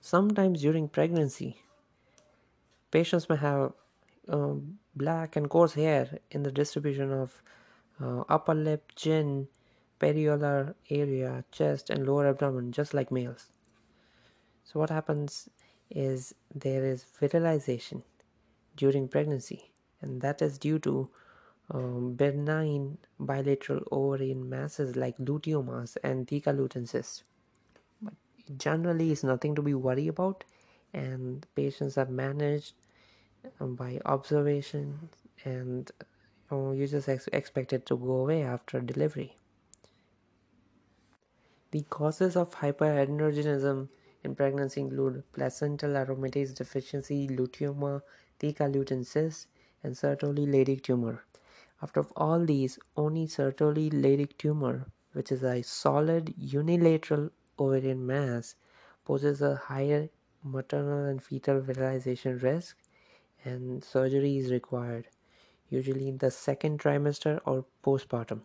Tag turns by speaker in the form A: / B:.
A: sometimes during pregnancy. Patients may have um, black and coarse hair in the distribution of uh, upper lip, chin, periareolar area, chest, and lower abdomen, just like males. So, what happens is there is virilization during pregnancy, and that is due to um, benign bilateral ovarian masses like luteoma and theca lutein. Generally, it's nothing to be worried about, and patients are managed um, by observation, and you, know, you just ex- expect it to go away after delivery. The causes of hyperandrogenism in pregnancy include placental aromatase deficiency, luteoma, theca lutein cyst, and Sertoli Leydig tumor. After all these, only Sertoli Leydig tumor, which is a solid unilateral ovarian mass, poses a higher maternal and fetal virilization risk, and surgery is required, usually in the second trimester or postpartum.